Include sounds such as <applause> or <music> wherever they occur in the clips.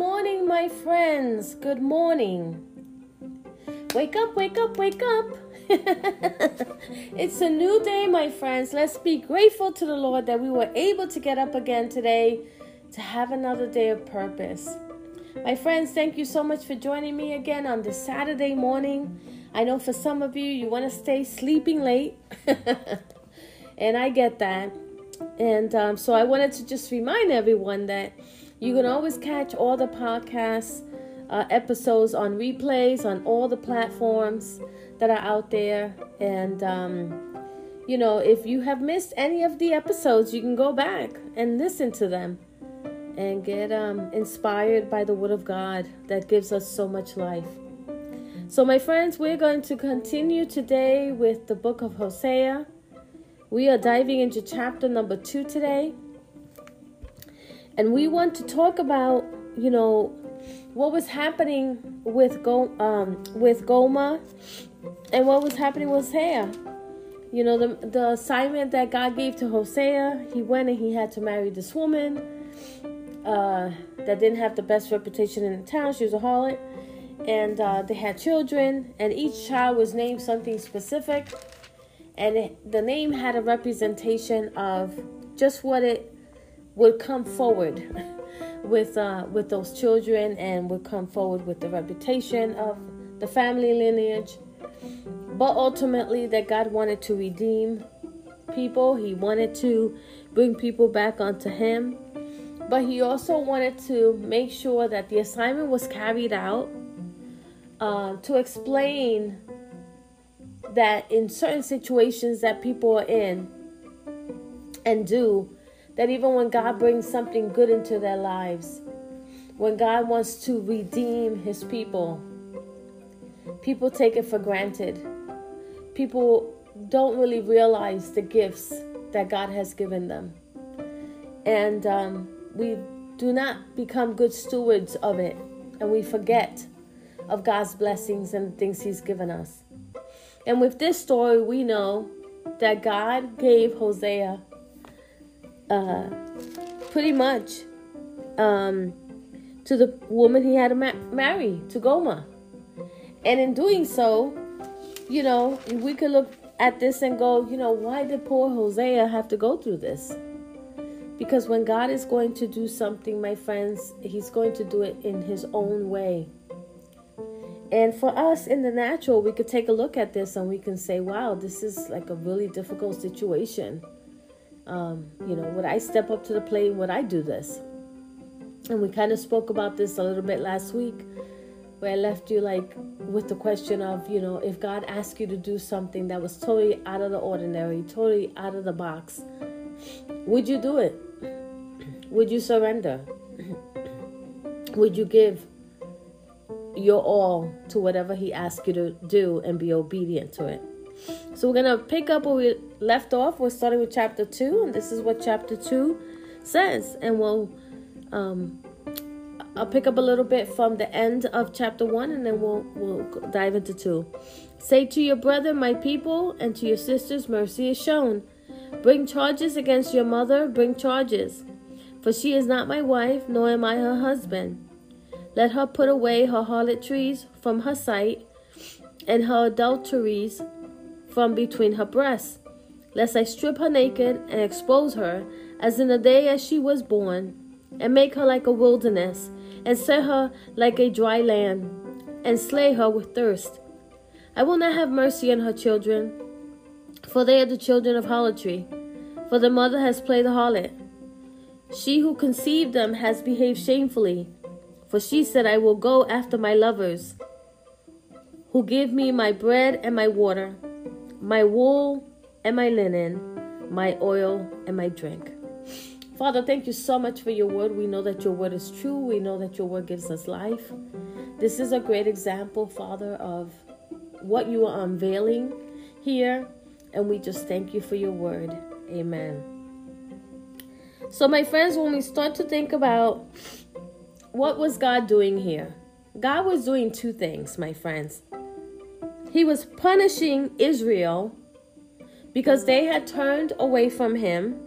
Morning, my friends. Good morning. Wake up, wake up, wake up. <laughs> it's a new day, my friends. Let's be grateful to the Lord that we were able to get up again today to have another day of purpose. My friends, thank you so much for joining me again on this Saturday morning. I know for some of you, you want to stay sleeping late, <laughs> and I get that. And um, so I wanted to just remind everyone that you can always catch all the podcast uh, episodes on replays on all the platforms that are out there. And, um, you know, if you have missed any of the episodes, you can go back and listen to them and get um, inspired by the Word of God that gives us so much life. So, my friends, we're going to continue today with the book of Hosea. We are diving into chapter number two today. And we want to talk about, you know, what was happening with Go um, with Gomer and what was happening with Hosea. You know, the the assignment that God gave to Hosea, he went and he had to marry this woman uh, that didn't have the best reputation in the town. She was a harlot and uh, they had children, and each child was named something specific, and it, the name had a representation of just what it would come forward with uh, with those children, and would come forward with the reputation of the family lineage. But ultimately, that God wanted to redeem people. He wanted to bring people back onto Him. But He also wanted to make sure that the assignment was carried out uh, to explain that in certain situations that people are in and do, that even when God brings something good into their lives, when God wants to redeem his people, people take it for granted. People don't really realize the gifts that God has given them. And um, we do not become good stewards of it, and we forget of God's blessings and things He's given us. And with this story, we know that God gave Hosea uh, pretty much um, to the woman he had to ma- marry, to Gomer. And in doing so, you know, we could look at this and go, you know, why did poor Hosea have to go through this? Because when God is going to do something, my friends, He's going to do it in His own way. And for us in the natural, we could take a look at this and we can say, wow, this is like a really difficult situation. Um, you know, would I step up to the plate? Would I do this? And we kind of spoke about this a little bit last week, where I left you like with the question of, you know, if God asked you to do something that was totally out of the ordinary, totally out of the box, would you do it? Would you surrender? would you give your all to whatever he asks you to do and be obedient to it. So we're going to pick up where we left off. We're starting with chapter 2, and this is what chapter 2 says. And we'll um, I'll pick up a little bit from the end of chapter 1 and then we'll we'll dive into 2. Say to your brother, my people, and to your sisters, mercy is shown. Bring charges against your mother, bring charges. For she is not my wife, nor am I her husband. Let her put away her harlotries from her sight, and her adulteries from between her breasts, lest I strip her naked and expose her, as in the day as she was born, and make her like a wilderness, and set her like a dry land, and slay her with thirst. I will not have mercy on her children, for they are the children of harlotry, for the mother has played the harlot. She who conceived them has behaved shamefully. For she said, I will go after my lovers, who give me my bread and my water, my wool and my linen, my oil and my drink. Father, thank you so much for your word. We know that your word is true. We know that your word gives us life. This is a great example, Father, of what you are unveiling here. And we just thank you for your word. Amen. So, my friends, when we start to think about what was God doing here, God was doing two things, my friends. He was punishing Israel because they had turned away from him,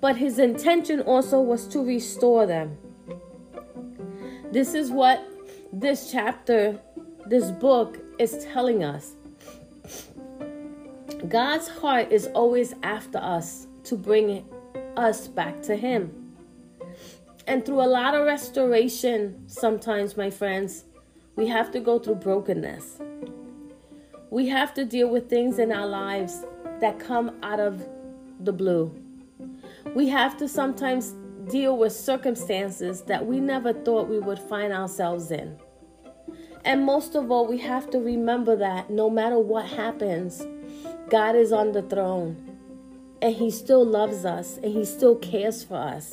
but his intention also was to restore them. This is what this chapter, this book is telling us. God's heart is always after us to bring us back to Him. And through a lot of restoration, sometimes, my friends, we have to go through brokenness. We have to deal with things in our lives that come out of the blue. We have to sometimes deal with circumstances that we never thought we would find ourselves in. And most of all, we have to remember that no matter what happens, God is on the throne and He still loves us and He still cares for us.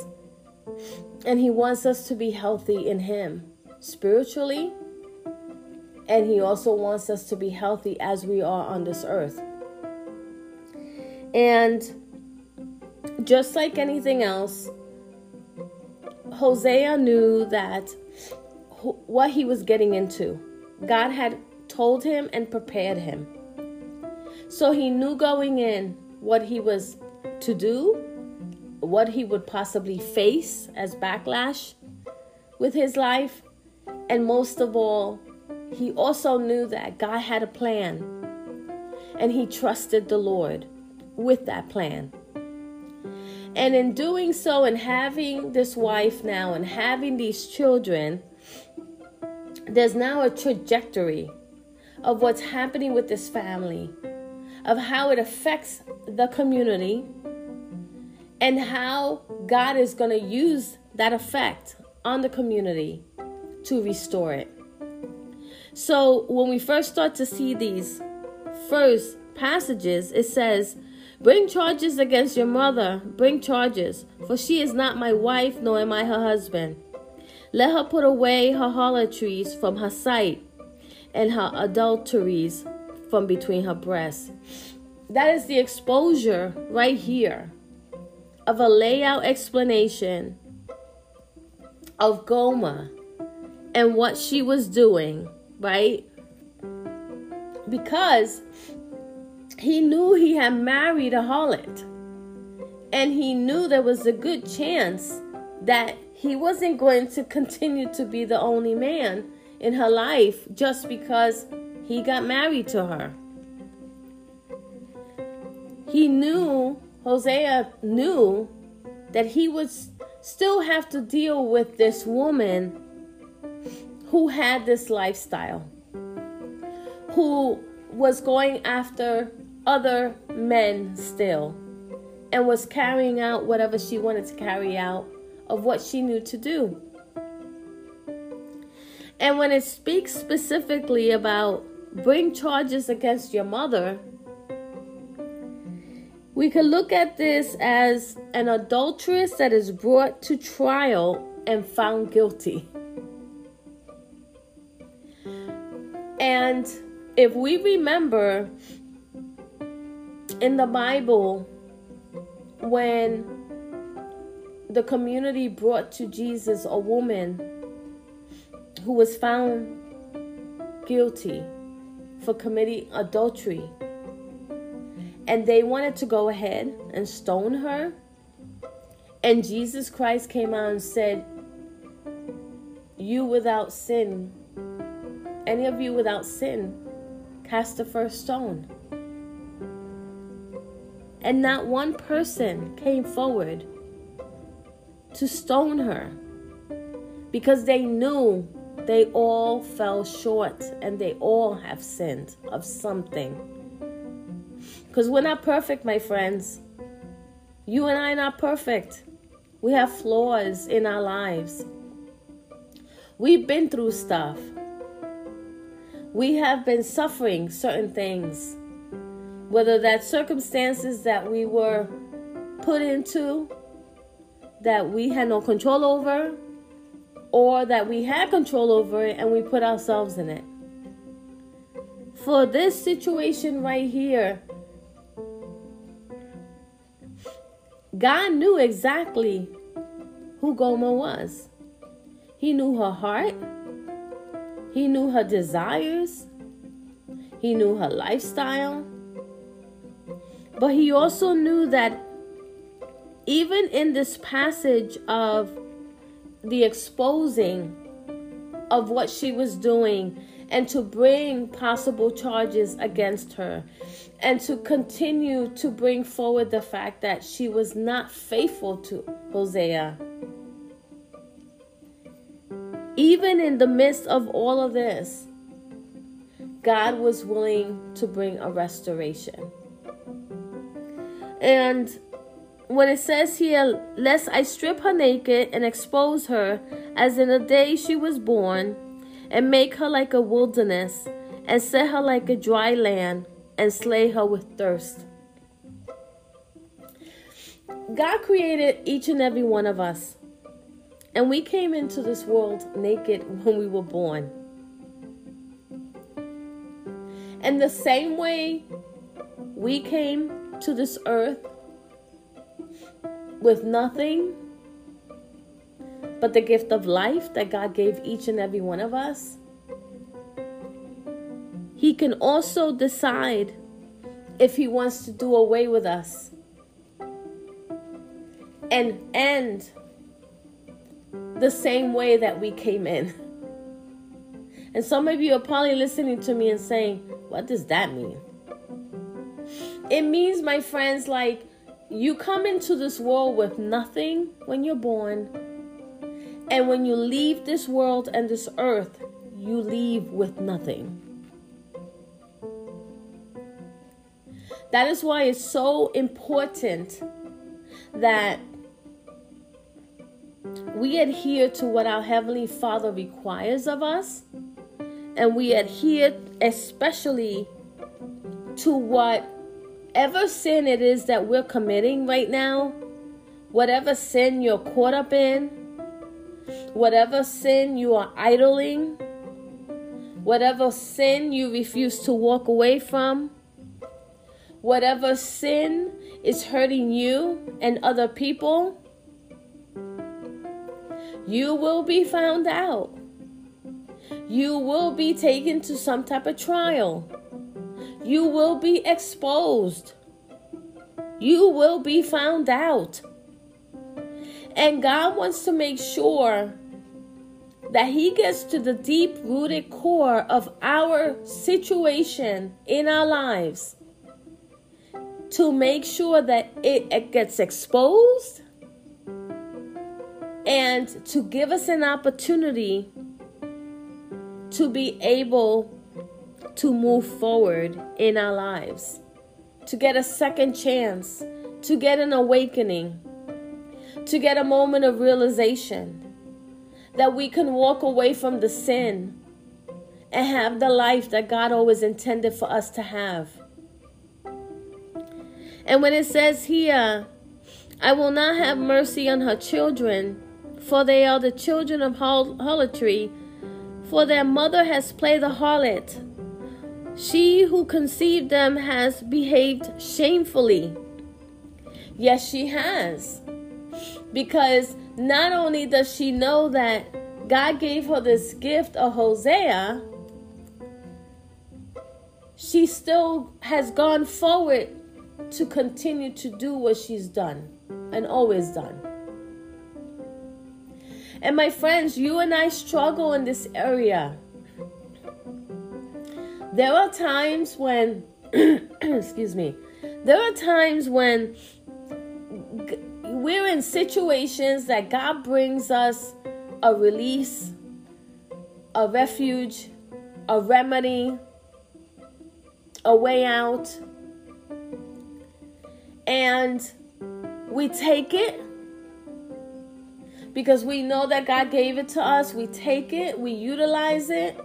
And He wants us to be healthy in Him spiritually, and He also wants us to be healthy as we are on this earth. And just like anything else, Hosea knew that what he was getting into. God had told him and prepared him. So he knew going in what he was to do, what he would possibly face as backlash with his life, and most of all, he also knew that God had a plan and he trusted the Lord with that plan. And in doing so, and having this wife now, and having these children, there's now a trajectory of what's happening with this family, of how it affects the community, and how God is going to use that effect on the community to restore it. So, when we first start to see these first passages, it says, Bring charges against your mother, bring charges, for she is not my wife, nor am I her husband. Let her put away her harlotries from her sight, and her adulteries from between her breasts. That is the exposure right here of a layout explanation of Gomer and what she was doing, right? Because he knew he had married a harlot. And he knew there was a good chance that he wasn't going to continue to be the only man in her life just because he got married to her. He knew, Hosea knew, that he would still have to deal with this woman who had this lifestyle, who was going after other men still and was carrying out whatever she wanted to carry out of what she knew to do. And when it speaks specifically about bring charges against your mother, we could look at this as an adulteress that is brought to trial and found guilty. And if we remember in the Bible, when the community brought to Jesus a woman who was found guilty for committing adultery, and they wanted to go ahead and stone her, and Jesus Christ came out and said, You without sin, any of you without sin, cast the first stone. And not one person came forward to stone her because they knew they all fell short and they all have sinned of something. Because we're not perfect, my friends. You and I are not perfect. We have flaws in our lives. We've been through stuff. We have been suffering certain things whether that's circumstances that we were put into that we had no control over or that we had control over it and we put ourselves in it. For this situation right here, God knew exactly who Gomer was. He knew her heart. He knew her desires. He knew her lifestyle. But he also knew that even in this passage of the exposing of what she was doing and to bring possible charges against her and to continue to bring forward the fact that she was not faithful to Hosea. Even in the midst of all of this, God was willing to bring a restoration. And when it says here, lest I strip her naked and expose her as in the day she was born, and make her like a wilderness, and set her like a dry land, and slay her with thirst. God created each and every one of us, and we came into this world naked when we were born. And the same way we came to this earth with nothing but the gift of life that God gave each and every one of us, He can also decide if He wants to do away with us and end the same way that we came in. And some of you are probably listening to me and saying, What does that mean? It means, my friends, like you come into this world with nothing when you're born. And when you leave this world and this earth, you leave with nothing. That is why it's so important that we adhere to what our Heavenly Father requires of us, and we adhere especially to whatever sin it is that we're committing right now, whatever sin you're caught up in, whatever sin you are idling, whatever sin you refuse to walk away from, whatever sin is hurting you and other people, you will be found out. You will be taken to some type of trial you will be exposed. You will be found out. And God wants to make sure that He gets to the deep rooted core of our situation in our lives to make sure that it, it gets exposed and to give us an opportunity to be able to move forward in our lives, to get a second chance, to get an awakening, to get a moment of realization that we can walk away from the sin and have the life that God always intended for us to have. And when it says here, I will not have mercy on her children, for they are the children of harlotry, for their mother has played the harlot she who conceived them has behaved shamefully. Yes, she has. Because not only does she know that God gave her this gift of Hosea, she still has gone forward to continue to do what she's done and always done. And my friends, you and I struggle in this area. There are times when, <clears throat> excuse me, there are times when we're in situations that God brings us a release, a refuge, a remedy, a way out. And we take it because we know that God gave it to us. We take it, we utilize it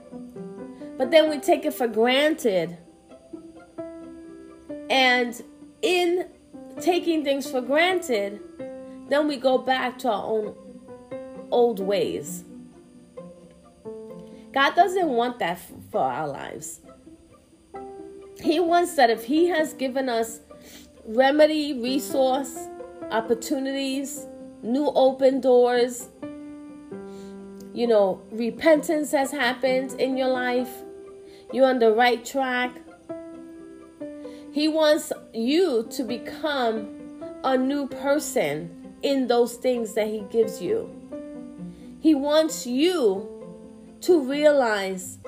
but then we take it for granted. And in taking things for granted, then we go back to our own old ways. God doesn't want that for our lives. He wants that if He has given us remedy, resource, opportunities, new open doors, you know, repentance has happened in your life, you're on the right track. He wants you to become a new person in those things that He gives you. He wants you to realize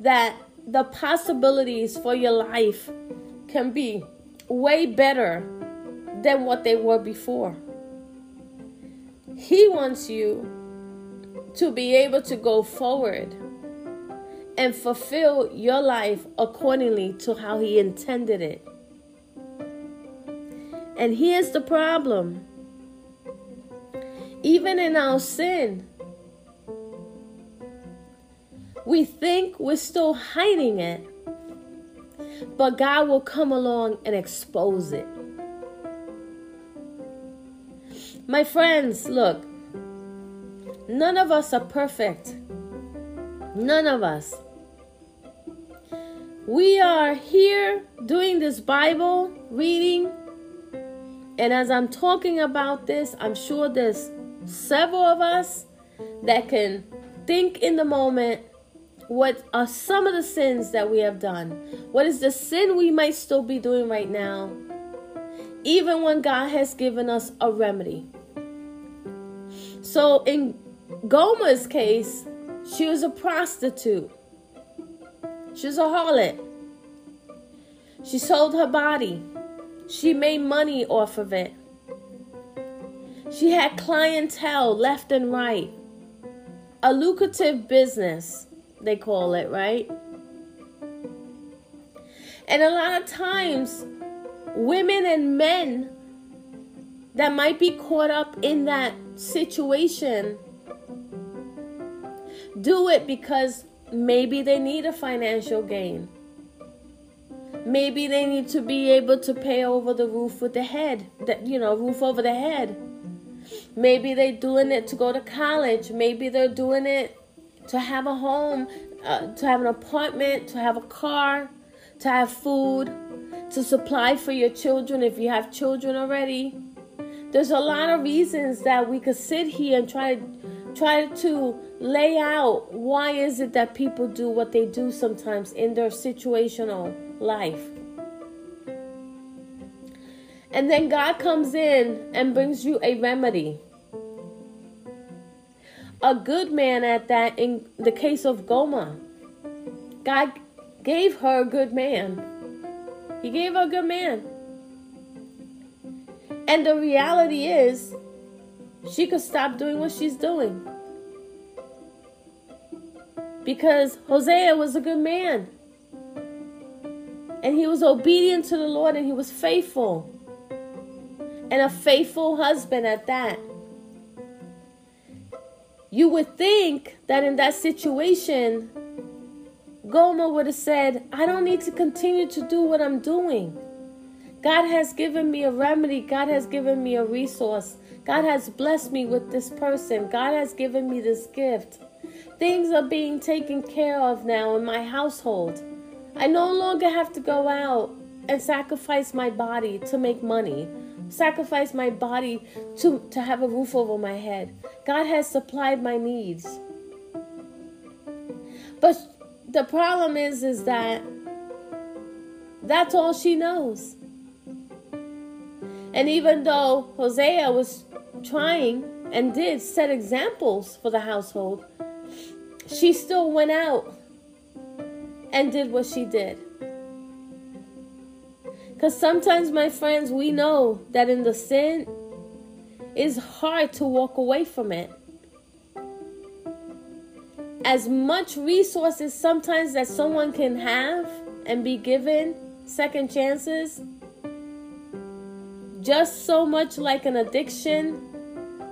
that the possibilities for your life can be way better than what they were before. He wants you to be able to go forward and fulfill your life accordingly to how He intended it. And here's the problem even in our sin, we think we're still hiding it, but God will come along and expose it. My friends, look, none of us are perfect. None of us. We are here doing this Bible reading, and as I'm talking about this, I'm sure there's several of us that can think in the moment what are some of the sins that we have done? What is the sin we might still be doing right now? Even when God has given us a remedy. So in Gomer's case, she was a prostitute. She was a harlot. She sold her body. She made money off of it. She had clientele left and right. A lucrative business they call it, right? And a lot of times, women and men that might be caught up in that situation do it because maybe they need a financial gain. Maybe they need to be able to pay over the roof with the head, that you know, roof over the head. Maybe they're doing it to go to college. Maybe they're doing it to have a home, uh, to have an apartment, to have a car, to have food, to supply for your children if you have children already. There's a lot of reasons that we could sit here and try try to lay out why is it that people do what they do sometimes in their situational life. And then God comes in and brings you a remedy a good man at that in the case of Gomer. God gave her a good man. He gave her a good man. And the reality is, she could stop doing what she's doing. Because Hosea was a good man. And he was obedient to the Lord and he was faithful. And a faithful husband at that. You would think that in that situation, Gomer would have said, I don't need to continue to do what I'm doing. God has given me a remedy. God has given me a resource. God has blessed me with this person. God has given me this gift. Things are being taken care of now in my household. I no longer have to go out and sacrifice my body to make money sacrifice my body to, to have a roof over my head. God has supplied my needs. But the problem is is that that's all she knows. And even though Hosea was trying and did set examples for the household, she still went out and did what she did. Because sometimes, my friends, we know that in the sin, it's hard to walk away from it. As much resources sometimes that someone can have and be given second chances, just so much like an addiction,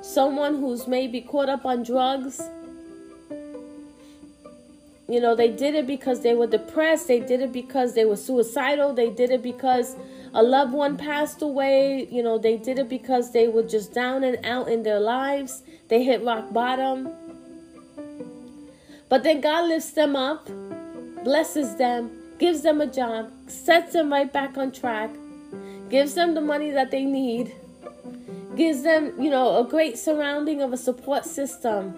someone who's maybe caught up on drugs, you know, they did it because they were depressed, they did it because they were suicidal, they did it because a loved one passed away, you know, they did it because they were just down and out in their lives, they hit rock bottom. But then God lifts them up, blesses them, gives them a job, sets them right back on track, gives them the money that they need, gives them, you know, a great surrounding of a support system.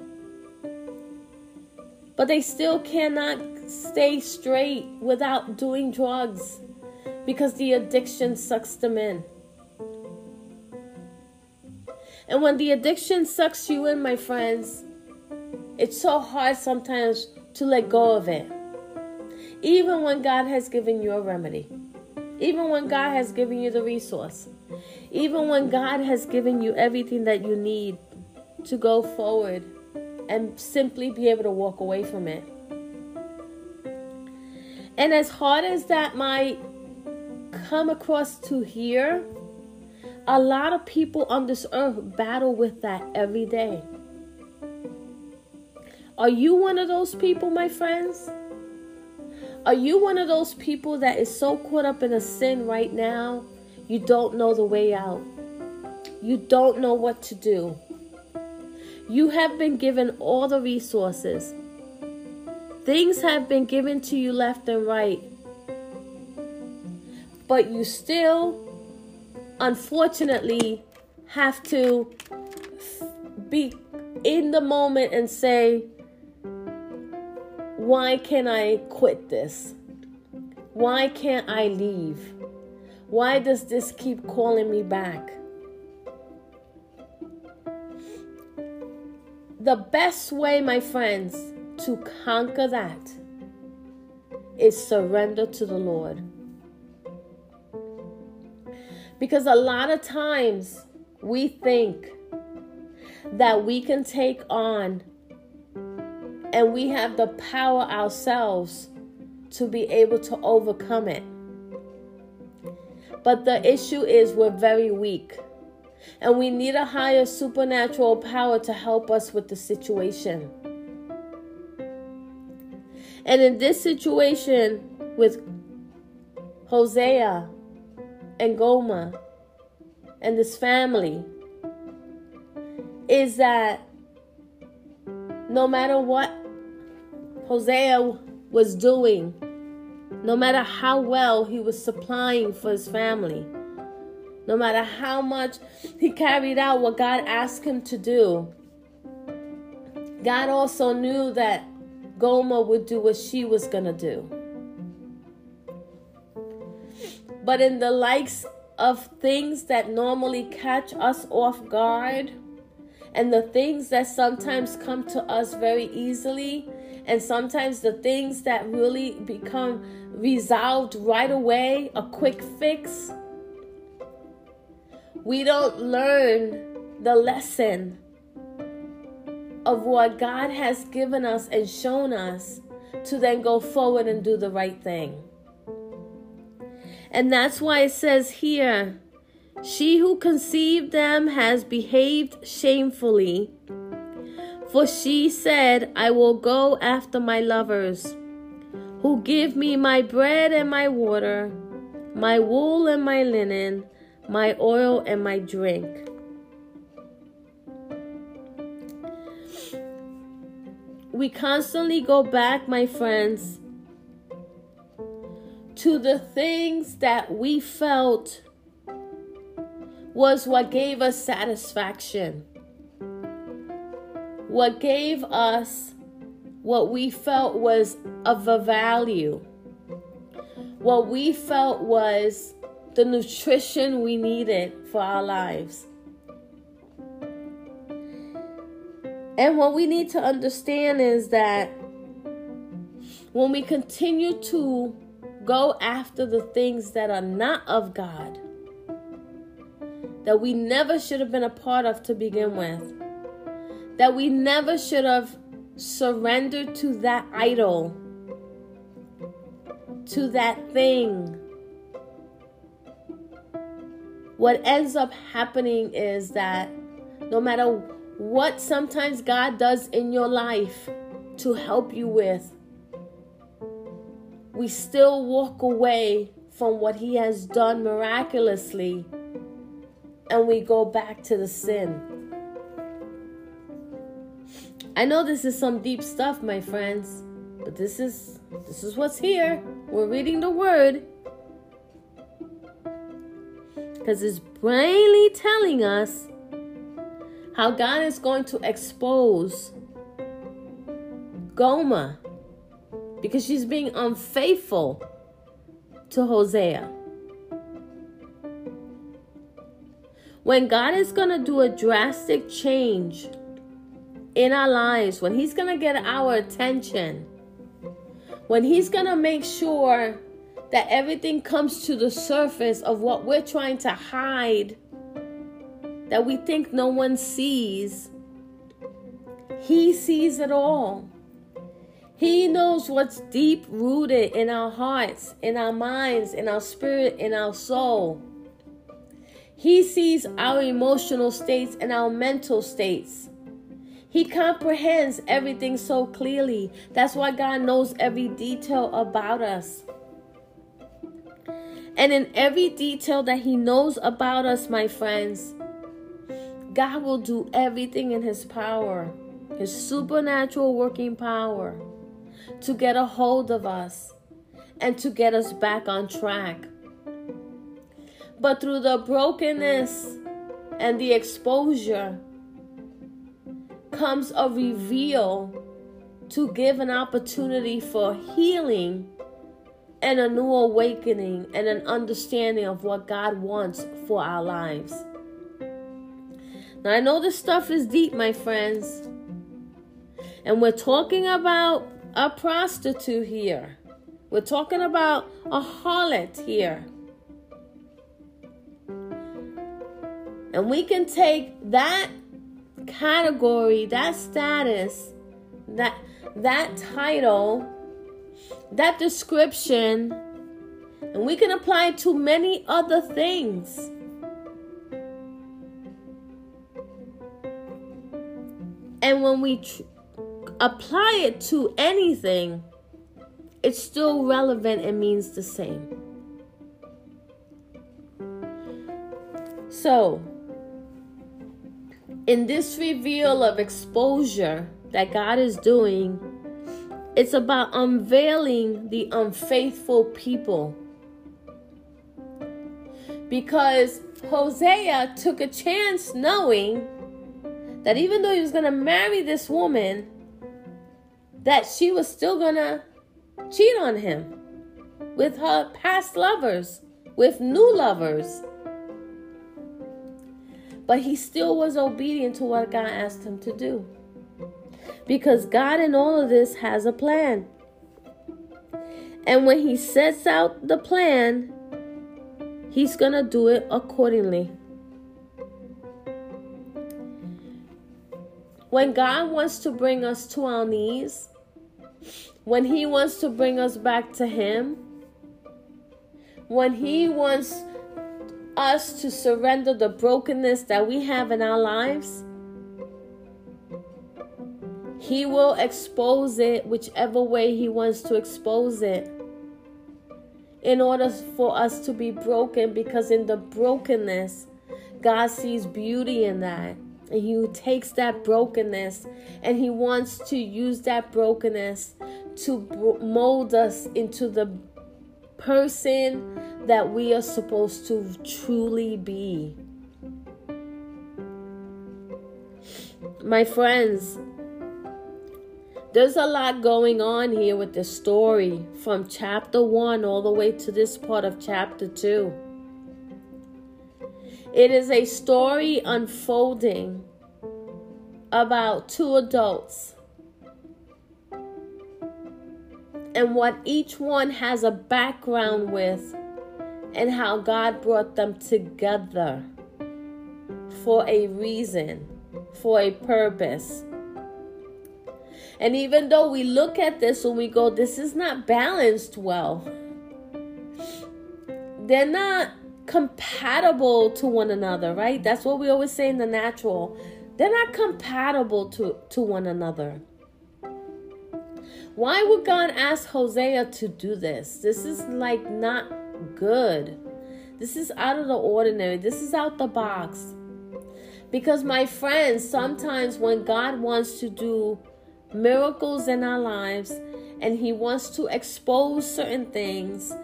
But they still cannot stay straight without doing drugs because the addiction sucks them in. And when the addiction sucks you in, my friends, it's so hard sometimes to let go of it. Even when God has given you a remedy, even when God has given you the resource, even when God has given you everything that you need to go forward and simply be able to walk away from it. And as hard as that might come across to hear, a lot of people on this earth battle with that every day. Are you one of those people, my friends? Are you one of those people that is so caught up in a sin right now, you don't know the way out? You don't know what to do. You have been given all the resources. Things have been given to you left and right. But you still, unfortunately, have to be in the moment and say, why can't I quit this? Why can't I leave? Why does this keep calling me back? The best way, my friends, to conquer that is surrender to the Lord. Because a lot of times we think that we can take on and we have the power ourselves to be able to overcome it. But the issue is we're very weak. And we need a higher supernatural power to help us with the situation. And in this situation with Hosea and Gomer and this family, is that no matter what Hosea was doing, no matter how well he was supplying for his family, no matter how much he carried out what God asked him to do, God also knew that Gomer would do what she was going to do. But in the likes of things that normally catch us off guard, and the things that sometimes come to us very easily, and sometimes the things that really become resolved right away, a quick fix, we don't learn the lesson of what God has given us and shown us to then go forward and do the right thing. And that's why it says here, she who conceived them has behaved shamefully. For she said, I will go after my lovers, who give me my bread and my water, my wool and my linen, my oil and my drink. We constantly go back, my friends, to the things that we felt was what gave us satisfaction what gave us what we felt was of a value, what we felt was the nutrition we needed for our lives. And what we need to understand is that when we continue to go after the things that are not of God, that we never should have been a part of to begin with, that we never should have surrendered to that idol, to that thing. What ends up happening is that no matter what sometimes God does in your life to help you with, we still walk away from what He has done miraculously and we go back to the sin. I know this is some deep stuff, my friends, but this is this is what's here. We're reading the word. Cuz it's plainly telling us how God is going to expose Gomer because she's being unfaithful to Hosea. When God is going to do a drastic change in our lives, when He's going to get our attention, when He's going to make sure that everything comes to the surface of what we're trying to hide, that we think no one sees, He sees it all. He knows what's deep rooted in our hearts, in our minds, in our spirit, in our soul. He sees our emotional states and our mental states. He comprehends everything so clearly. That's why God knows every detail about us. And in every detail that He knows about us, my friends, God will do everything in His power, His supernatural working power to get a hold of us and to get us back on track. But through the brokenness and the exposure comes a reveal to give an opportunity for healing and a new awakening and an understanding of what God wants for our lives. Now, I know this stuff is deep, my friends, and we're talking about a prostitute here. We're talking about a harlot here. And we can take that category, that status, that that title, that description, and we can apply it to many other things. And when we tr- apply it to anything, it's still relevant and means the same. So, in this reveal of exposure that God is doing, it's about unveiling the unfaithful people. Because Hosea took a chance knowing that even though he was going to marry this woman, that she was still gonna cheat on him with her past lovers, with new lovers. But he still was obedient to what God asked him to do. Because God, in all of this, has a plan. And when he sets out the plan, he's going to do it accordingly. When God wants to bring us to our knees, when He wants to bring us back to Him, when He wants us to surrender the brokenness that we have in our lives, He will expose it whichever way He wants to expose it in order for us to be broken because in the brokenness, God sees beauty in that. And he takes that brokenness and he wants to use that brokenness to mold us into the person that we are supposed to truly be. My friends, there's a lot going on here with the story from chapter 1 all the way to this part of chapter 2. It is a story unfolding about two adults and what each one has a background with and how God brought them together for a reason, for a purpose. And even though we look at this and we go, this is not balanced well, they're not compatible to one another, right? That's what we always say in the natural. They're not compatible to, to one another. Why would God ask Hosea to do this? This is like not good. This is out of the ordinary. This is out the box. Because, my friends, sometimes when God wants to do miracles in our lives and He wants to expose certain things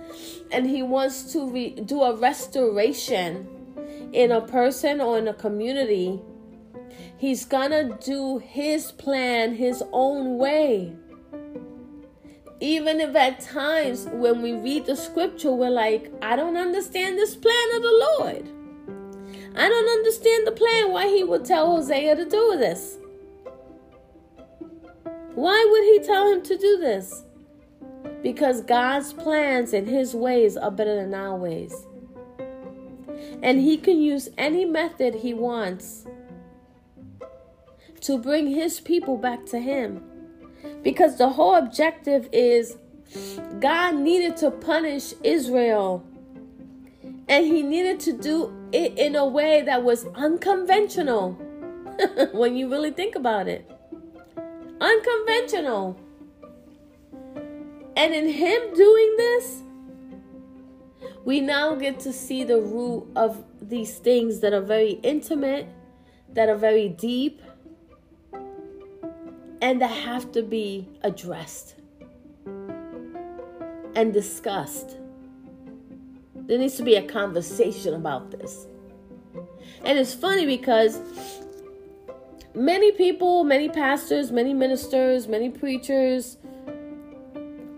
and He wants to re- do a restoration in a person or in a community, He's gonna do His plan His own way. Even if at times when we read the scripture, we're like, I don't understand this plan of the Lord. I don't understand the plan why he would tell Hosea to do this. Why would he tell him to do this? Because God's plans and his ways are better than our ways. And he can use any method he wants to bring his people back to him. Because the whole objective is God needed to punish Israel. And he needed to do it in a way that was unconventional <laughs> when you really think about it. Unconventional. And in him doing this, we now get to see the root of these things that are very intimate, that are very deep, and that have to be addressed and discussed. There needs to be a conversation about this. And it's funny because many people, many pastors, many ministers, many preachers,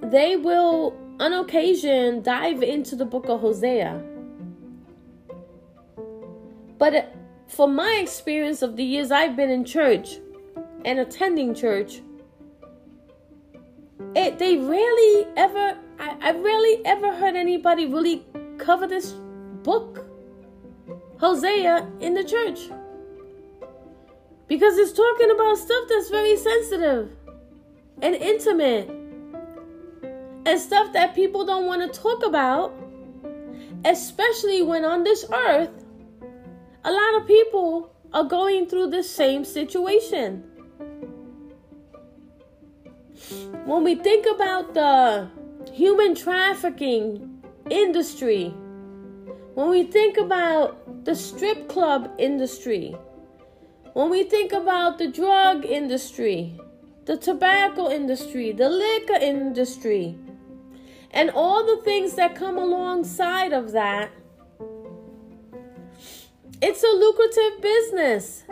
they will on occasion dive into the book of Hosea. But from my experience of the years I've been in church, and attending church, it they rarely ever I, I rarely ever heard anybody really cover this book, Hosea, in the church. Because it's talking about stuff that's very sensitive and intimate. And stuff that people don't want to talk about, especially when on this earth, a lot of people are going through the same situation. When we think about the human trafficking industry, when we think about the strip club industry, when we think about the drug industry, the tobacco industry, the liquor industry, and all the things that come alongside of that, it's a lucrative business.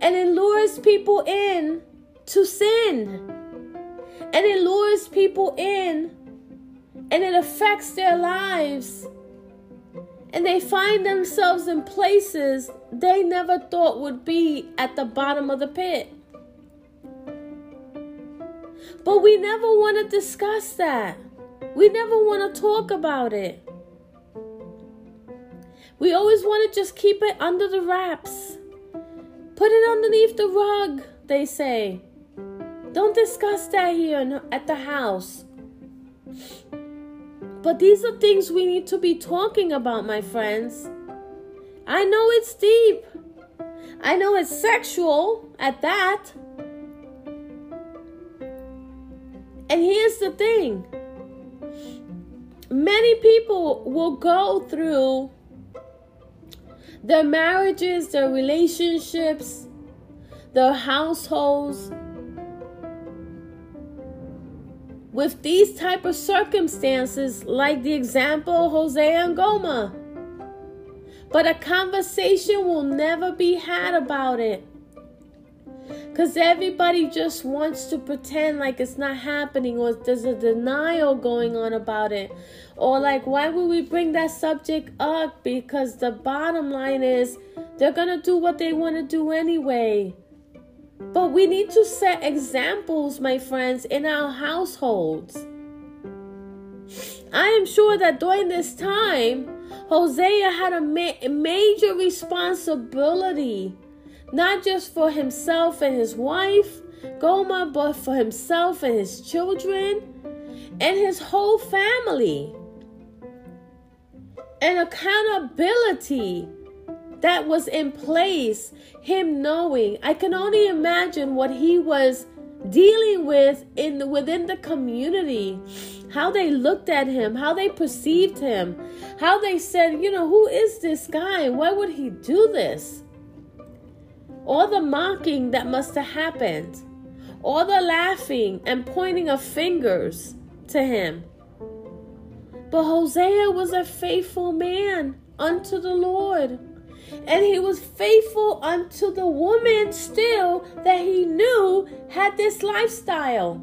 And it lures people in to sin and it lures people in and it affects their lives. And they find themselves in places they never thought would be at the bottom of the pit. But we never want to discuss that. We never want to talk about it. We always want to just keep it under the wraps. Put it underneath the rug, they say. Don't discuss that here at the house. But these are things we need to be talking about, my friends. I know it's deep. I know it's sexual at that. And here's the thing many people will go through their marriages, their relationships, their households with these type of circumstances like the example Hosea and Gomer. But a conversation will never be had about it. Because everybody just wants to pretend like it's not happening or there's a denial going on about it. Or like, why would we bring that subject up? Because the bottom line is they're going to do what they want to do anyway. But we need to set examples, my friends, in our households. I am sure that during this time, Hosea had a ma- major responsibility, not just for himself and his wife, Gomer, but for himself and his children and his whole family. An accountability that was in place, him knowing. I can only imagine what he was dealing with in the, within the community. How they looked at him how they perceived him how they said you know who is this guy? Why would he do this? All the mocking that must have happened all the laughing and pointing of fingers to him. But hosea was a faithful man unto the lord and he was faithful unto the woman still that he knew had this lifestyle.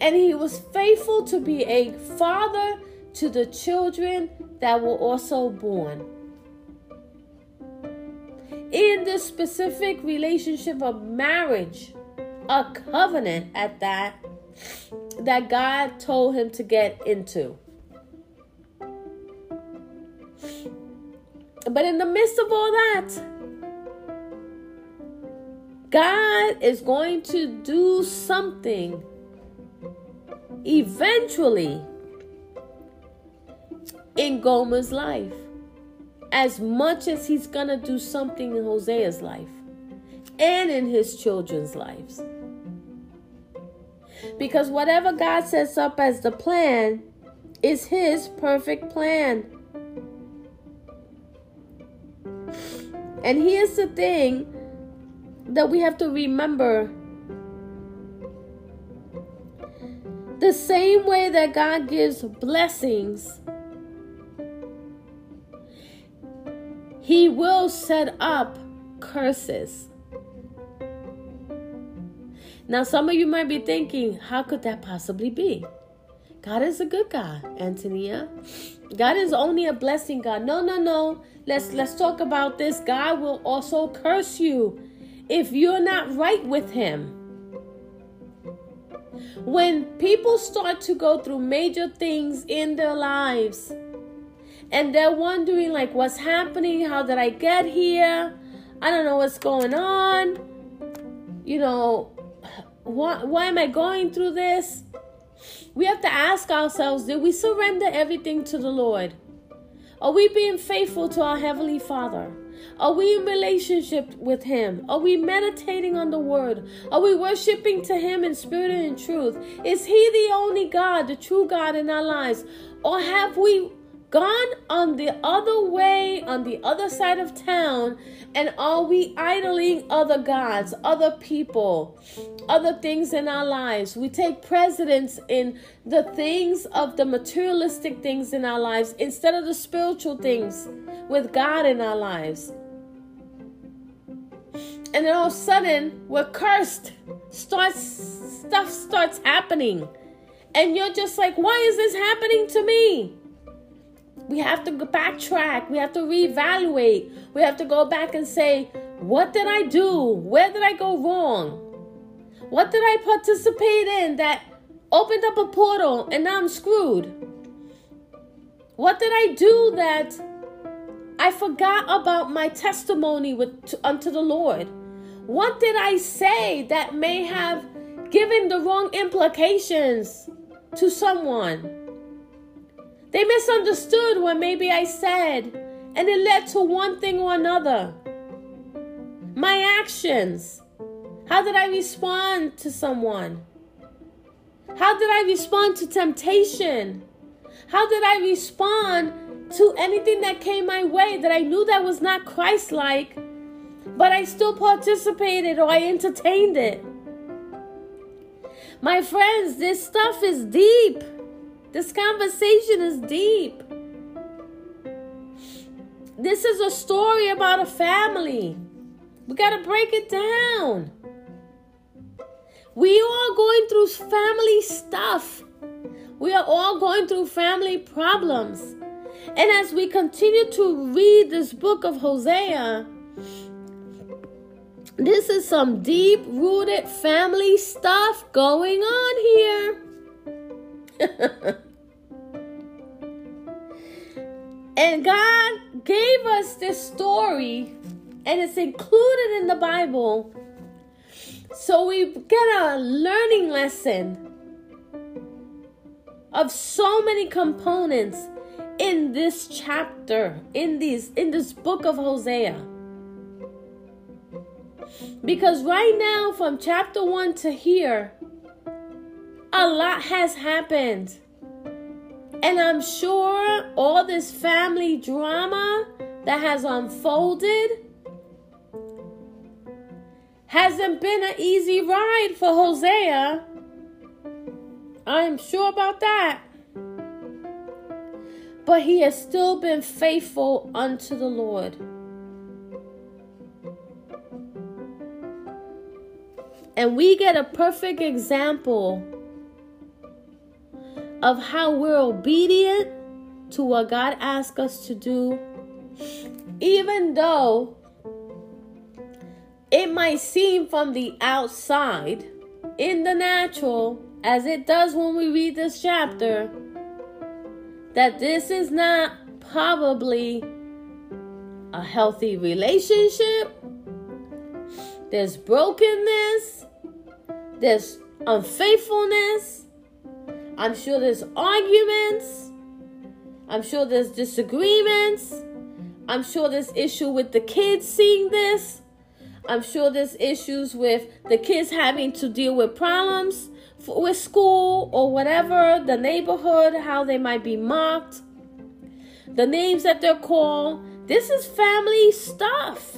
And he was faithful to be a father to the children that were also born. In the specific relationship of marriage, a covenant at that, that God told him to get into. But in the midst of all that, God is going to do something eventually in Gomer's life as much as he's going to do something in Hosea's life and in his children's lives. Because whatever God sets up as the plan is his perfect plan. And here's the thing that we have to remember the same way that God gives blessings, He will set up curses. Now, some of you might be thinking, how could that possibly be? God is a good God, Antonia. God is only a blessing God. No, no, no. Let's let's talk about this. God will also curse you if you're not right with him. When people start to go through major things in their lives and they're wondering like what's happening? How did I get here? I don't know what's going on. You know, why why am I going through this? We have to ask ourselves did we surrender everything to the Lord? Are we being faithful to our Heavenly Father? Are we in relationship with Him? Are we meditating on the Word? Are we worshiping to Him in spirit and in truth? Is He the only God, the true God in our lives? Or have we gone on the other way, on the other side of town, and are we idling other gods, other people, other things in our lives? We take precedence in the things of the materialistic things in our lives instead of the spiritual things with God in our lives. And then all of a sudden, we're cursed. Starts stuff starts happening. And you're just like, why is this happening to me? We have to backtrack. We have to reevaluate. We have to go back and say, what did I do? Where did I go wrong? What did I participate in that opened up a portal and now I'm screwed? What did I do that I forgot about my testimony with unto the Lord? What did I say that may have given the wrong implications to someone? They misunderstood what maybe I said, and it led to one thing or another. My actions. How did I respond to someone? How did I respond to temptation? How did I respond to anything that came my way that I knew that was not Christ like, but I still participated or I entertained it? My friends, this stuff is deep. This conversation is deep. This is a story about a family. We got to break it down. We are going through family stuff. We are all going through family problems. And as we continue to read this book of Hosea, this is some deep rooted family stuff going on here. <laughs> and God gave us this story, and it's included in the Bible. So we get a learning lesson of so many components in this chapter, in these in this book of Hosea. Because right now, from chapter 1 to here, a lot has happened. And I'm sure all this family drama that has unfolded hasn't been an easy ride for Hosea. I'm sure about that. But he has still been faithful unto the Lord. And we get a perfect example of how we're obedient to what God asks us to do, even though it might seem from the outside, in the natural, as it does when we read this chapter, that this is not probably a healthy relationship. There's brokenness. There's unfaithfulness. I'm sure there's arguments. I'm sure there's disagreements. I'm sure there's issue with the kids seeing this. I'm sure there's issues with the kids having to deal with problems with school or whatever, the neighborhood, how they might be mocked, the names that they're called. This is family stuff.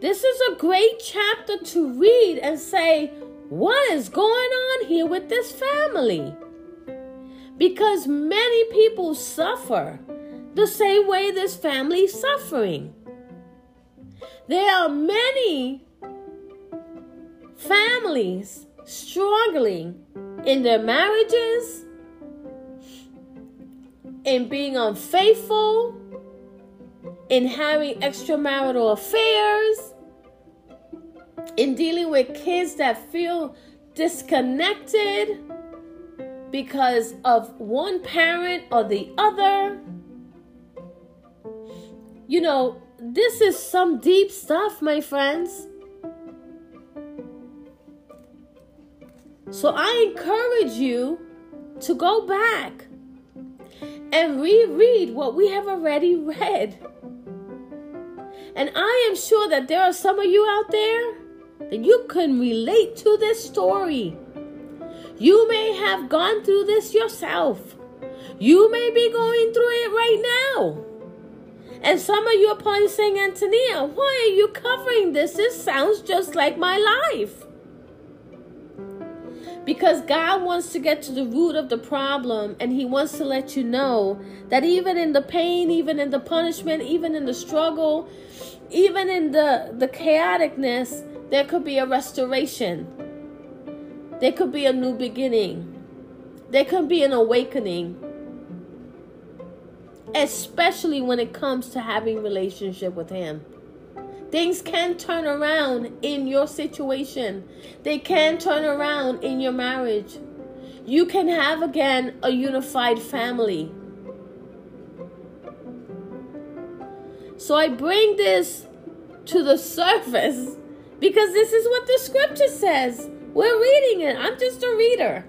This is a great chapter to read and say, what is going on here with this family? Because many people suffer the same way this family is suffering. There are many families struggling in their marriages, in being unfaithful, in having extramarital affairs, in dealing with kids that feel disconnected because of one parent or the other. You know, this is some deep stuff, my friends. So I encourage you to go back and reread what we have already read. And I am sure that there are some of you out there that you can relate to this story. You may have gone through this yourself. You may be going through it right now. And some of you are probably saying, Antonia, why are you covering this? This sounds just like my life. Because God wants to get to the root of the problem and He wants to let you know that even in the pain, even in the punishment, even in the struggle, even in the, the chaoticness, there could be a restoration. There could be a new beginning. There could be an awakening. Especially when it comes to having relationship with him. Things can turn around in your situation. They can turn around in your marriage. You can have again a unified family. So I bring this to the <laughs> surface because this is what the scripture says. We're reading it. I'm just a reader.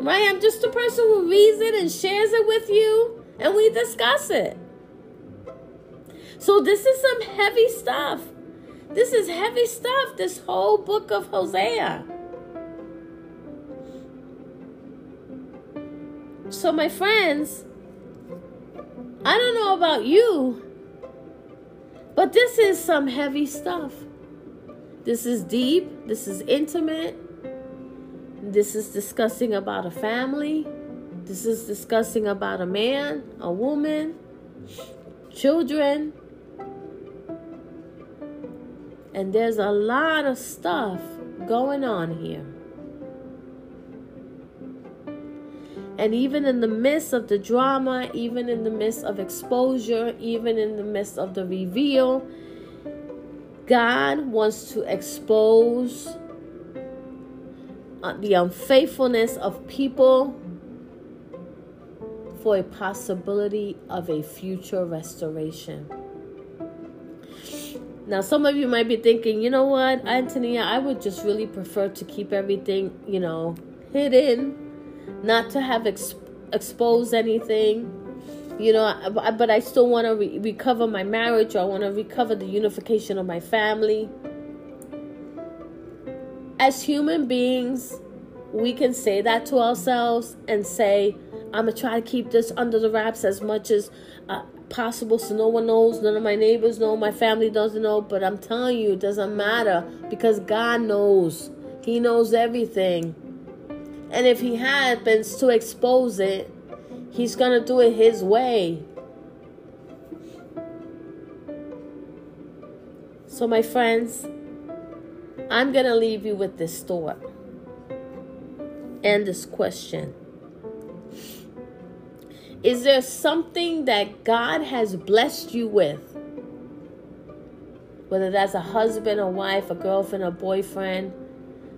Right? I'm just a person who reads it and shares it with you and we discuss it. So this is some heavy stuff. This is heavy stuff, this whole book of Hosea. So, my friends, I don't know about you, but this is some heavy stuff. This is deep, this is intimate. This is discussing about a family. This is discussing about a man, a woman, children. And there's a lot of stuff going on here. And even in the midst of the drama, even in the midst of exposure, even in the midst of the reveal, God wants to expose uh, the unfaithfulness of people for a possibility of a future restoration. Now, some of you might be thinking, you know what, Antonia, I would just really prefer to keep everything, you know, hidden, not to have exp- exposed anything. You know, but I still want to re- recover my marriage or I want to recover the unification of my family. As human beings, we can say that to ourselves and say, I'm to try to keep this under the wraps as much as uh, possible so no one knows, none of my neighbors know, my family doesn't know. But I'm telling you, it doesn't matter because God knows. He knows everything. And if He happens to expose it, He's going to do it His way. So, my friends, I'm going to leave you with this thought and this question. Is there something that God has blessed you with? Whether that's a husband, a wife, a girlfriend, a boyfriend,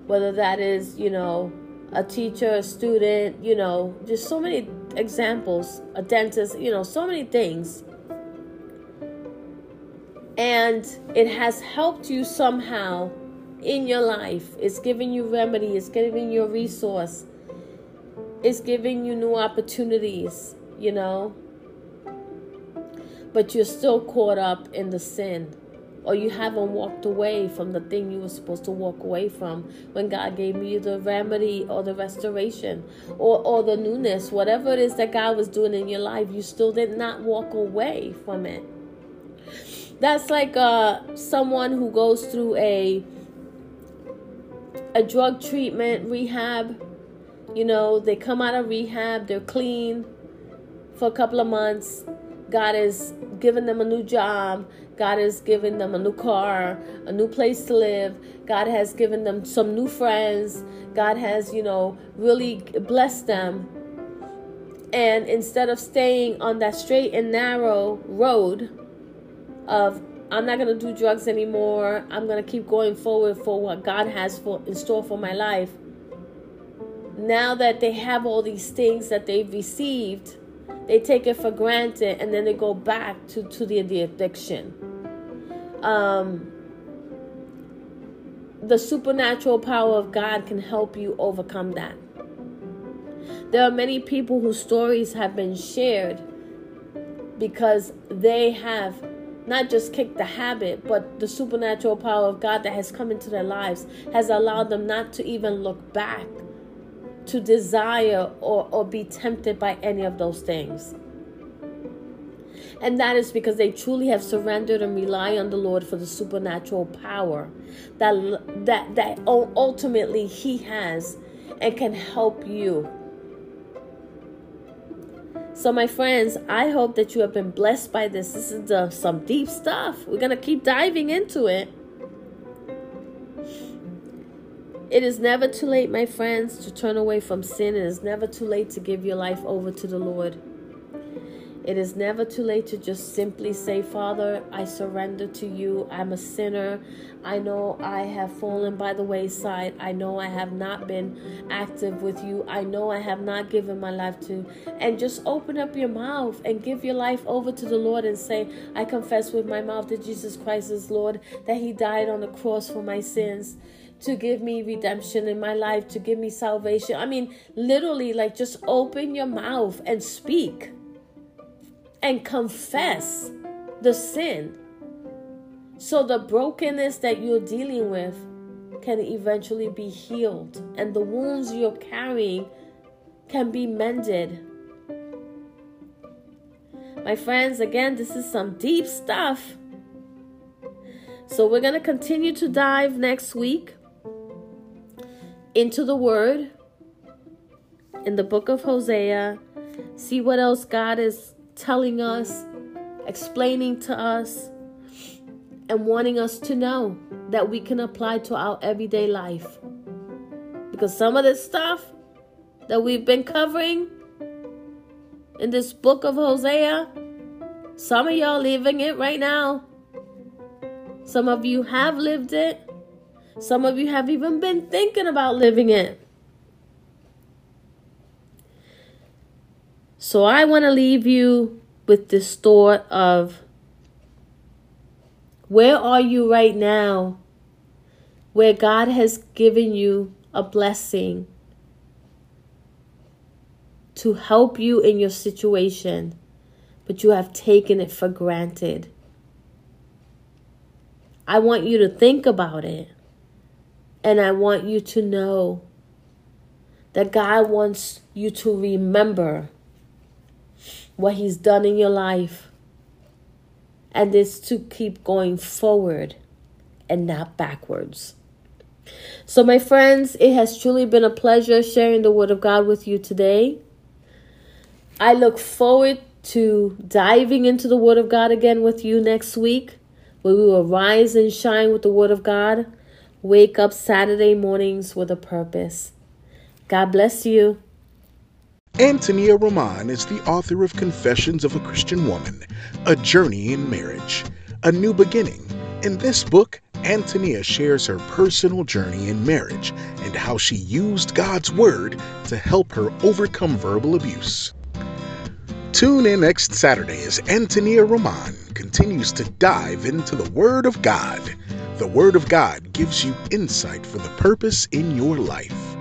whether that is, you know, a teacher, a student, you know, just so many examples, a dentist, you know, so many things. And it has helped you somehow in your life. It's giving you remedy, it's giving you a resource, it's giving you new opportunities you know? But you're still caught up in the sin. Or you haven't walked away from the thing you were supposed to walk away from when God gave you the remedy or the restoration or, or the newness, whatever it is that God was doing in your life, you still did not walk away from it. That's like uh, someone who goes through a a drug treatment rehab. You know, they come out of rehab, they're clean, for a couple of months. God has given them a new job. God has given them a new car, a new place to live. God has given them some new friends. God has, you know, really blessed them. And instead of staying on that straight and narrow road of I'm not going to do drugs anymore. I'm going to keep going forward for what God has for in store for my life. Now that they have all these things that they've received, they take it for granted and then they go back to, to the, the addiction. Um, the supernatural power of God can help you overcome that. There are many people whose stories have been shared because they have not just kicked the habit, but the supernatural power of God that has come into their lives has allowed them not to even look back to desire or, or be tempted by any of those things. And that is because they truly have surrendered and rely on the Lord for the supernatural power that that that ultimately He has and can help you. So, my friends, I hope that you have been blessed by this. This is the, some deep stuff. We're gonna keep diving into it. It is never too late, my friends, to turn away from sin. It is never too late to give your life over to the Lord. It is never too late to just simply say, Father, I surrender to you. I'm a sinner. I know I have fallen by the wayside. I know I have not been active with you. I know I have not given my life to. And just open up your mouth and give your life over to the Lord and say, I confess with my mouth that Jesus Christ is Lord, that He died on the cross for my sins to give me redemption in my life, to give me salvation. I mean, literally, like just open your mouth and speak and confess the sin. So the brokenness that you're dealing with can eventually be healed, and the wounds you're carrying can be mended. My friends, again, this is some deep stuff. So, we're going to continue to dive next week into the Word in the book of Hosea, see what else God is telling us, explaining to us, and wanting us to know that we can apply to our everyday life. Because some of this stuff that we've been covering in this book of Hosea, some of y'all living it right now. Some of you have lived it. Some of you have even been thinking about living it. So I want to leave you with this thought of where are you right now where God has given you a blessing to help you in your situation, but you have taken it for granted. I want you to think about it. And I want you to know that God wants you to remember what He's done in your life. And it's to keep going forward and not backwards. So, my friends, it has truly been a pleasure sharing the Word of God with you today. I look forward to diving into the Word of God again with you next week, where we will rise and shine with the Word of God. Wake up Saturday mornings with a purpose. God bless you. Antonia Roman is the author of Confessions of a Christian Woman, A Journey in Marriage, A New Beginning. In this book, Antonia shares her personal journey in marriage and how she used God's Word to help her overcome verbal abuse. Tune in next Saturday as Antonia Roman continues to dive into the Word of God. The Word of God gives you insight for the purpose in your life.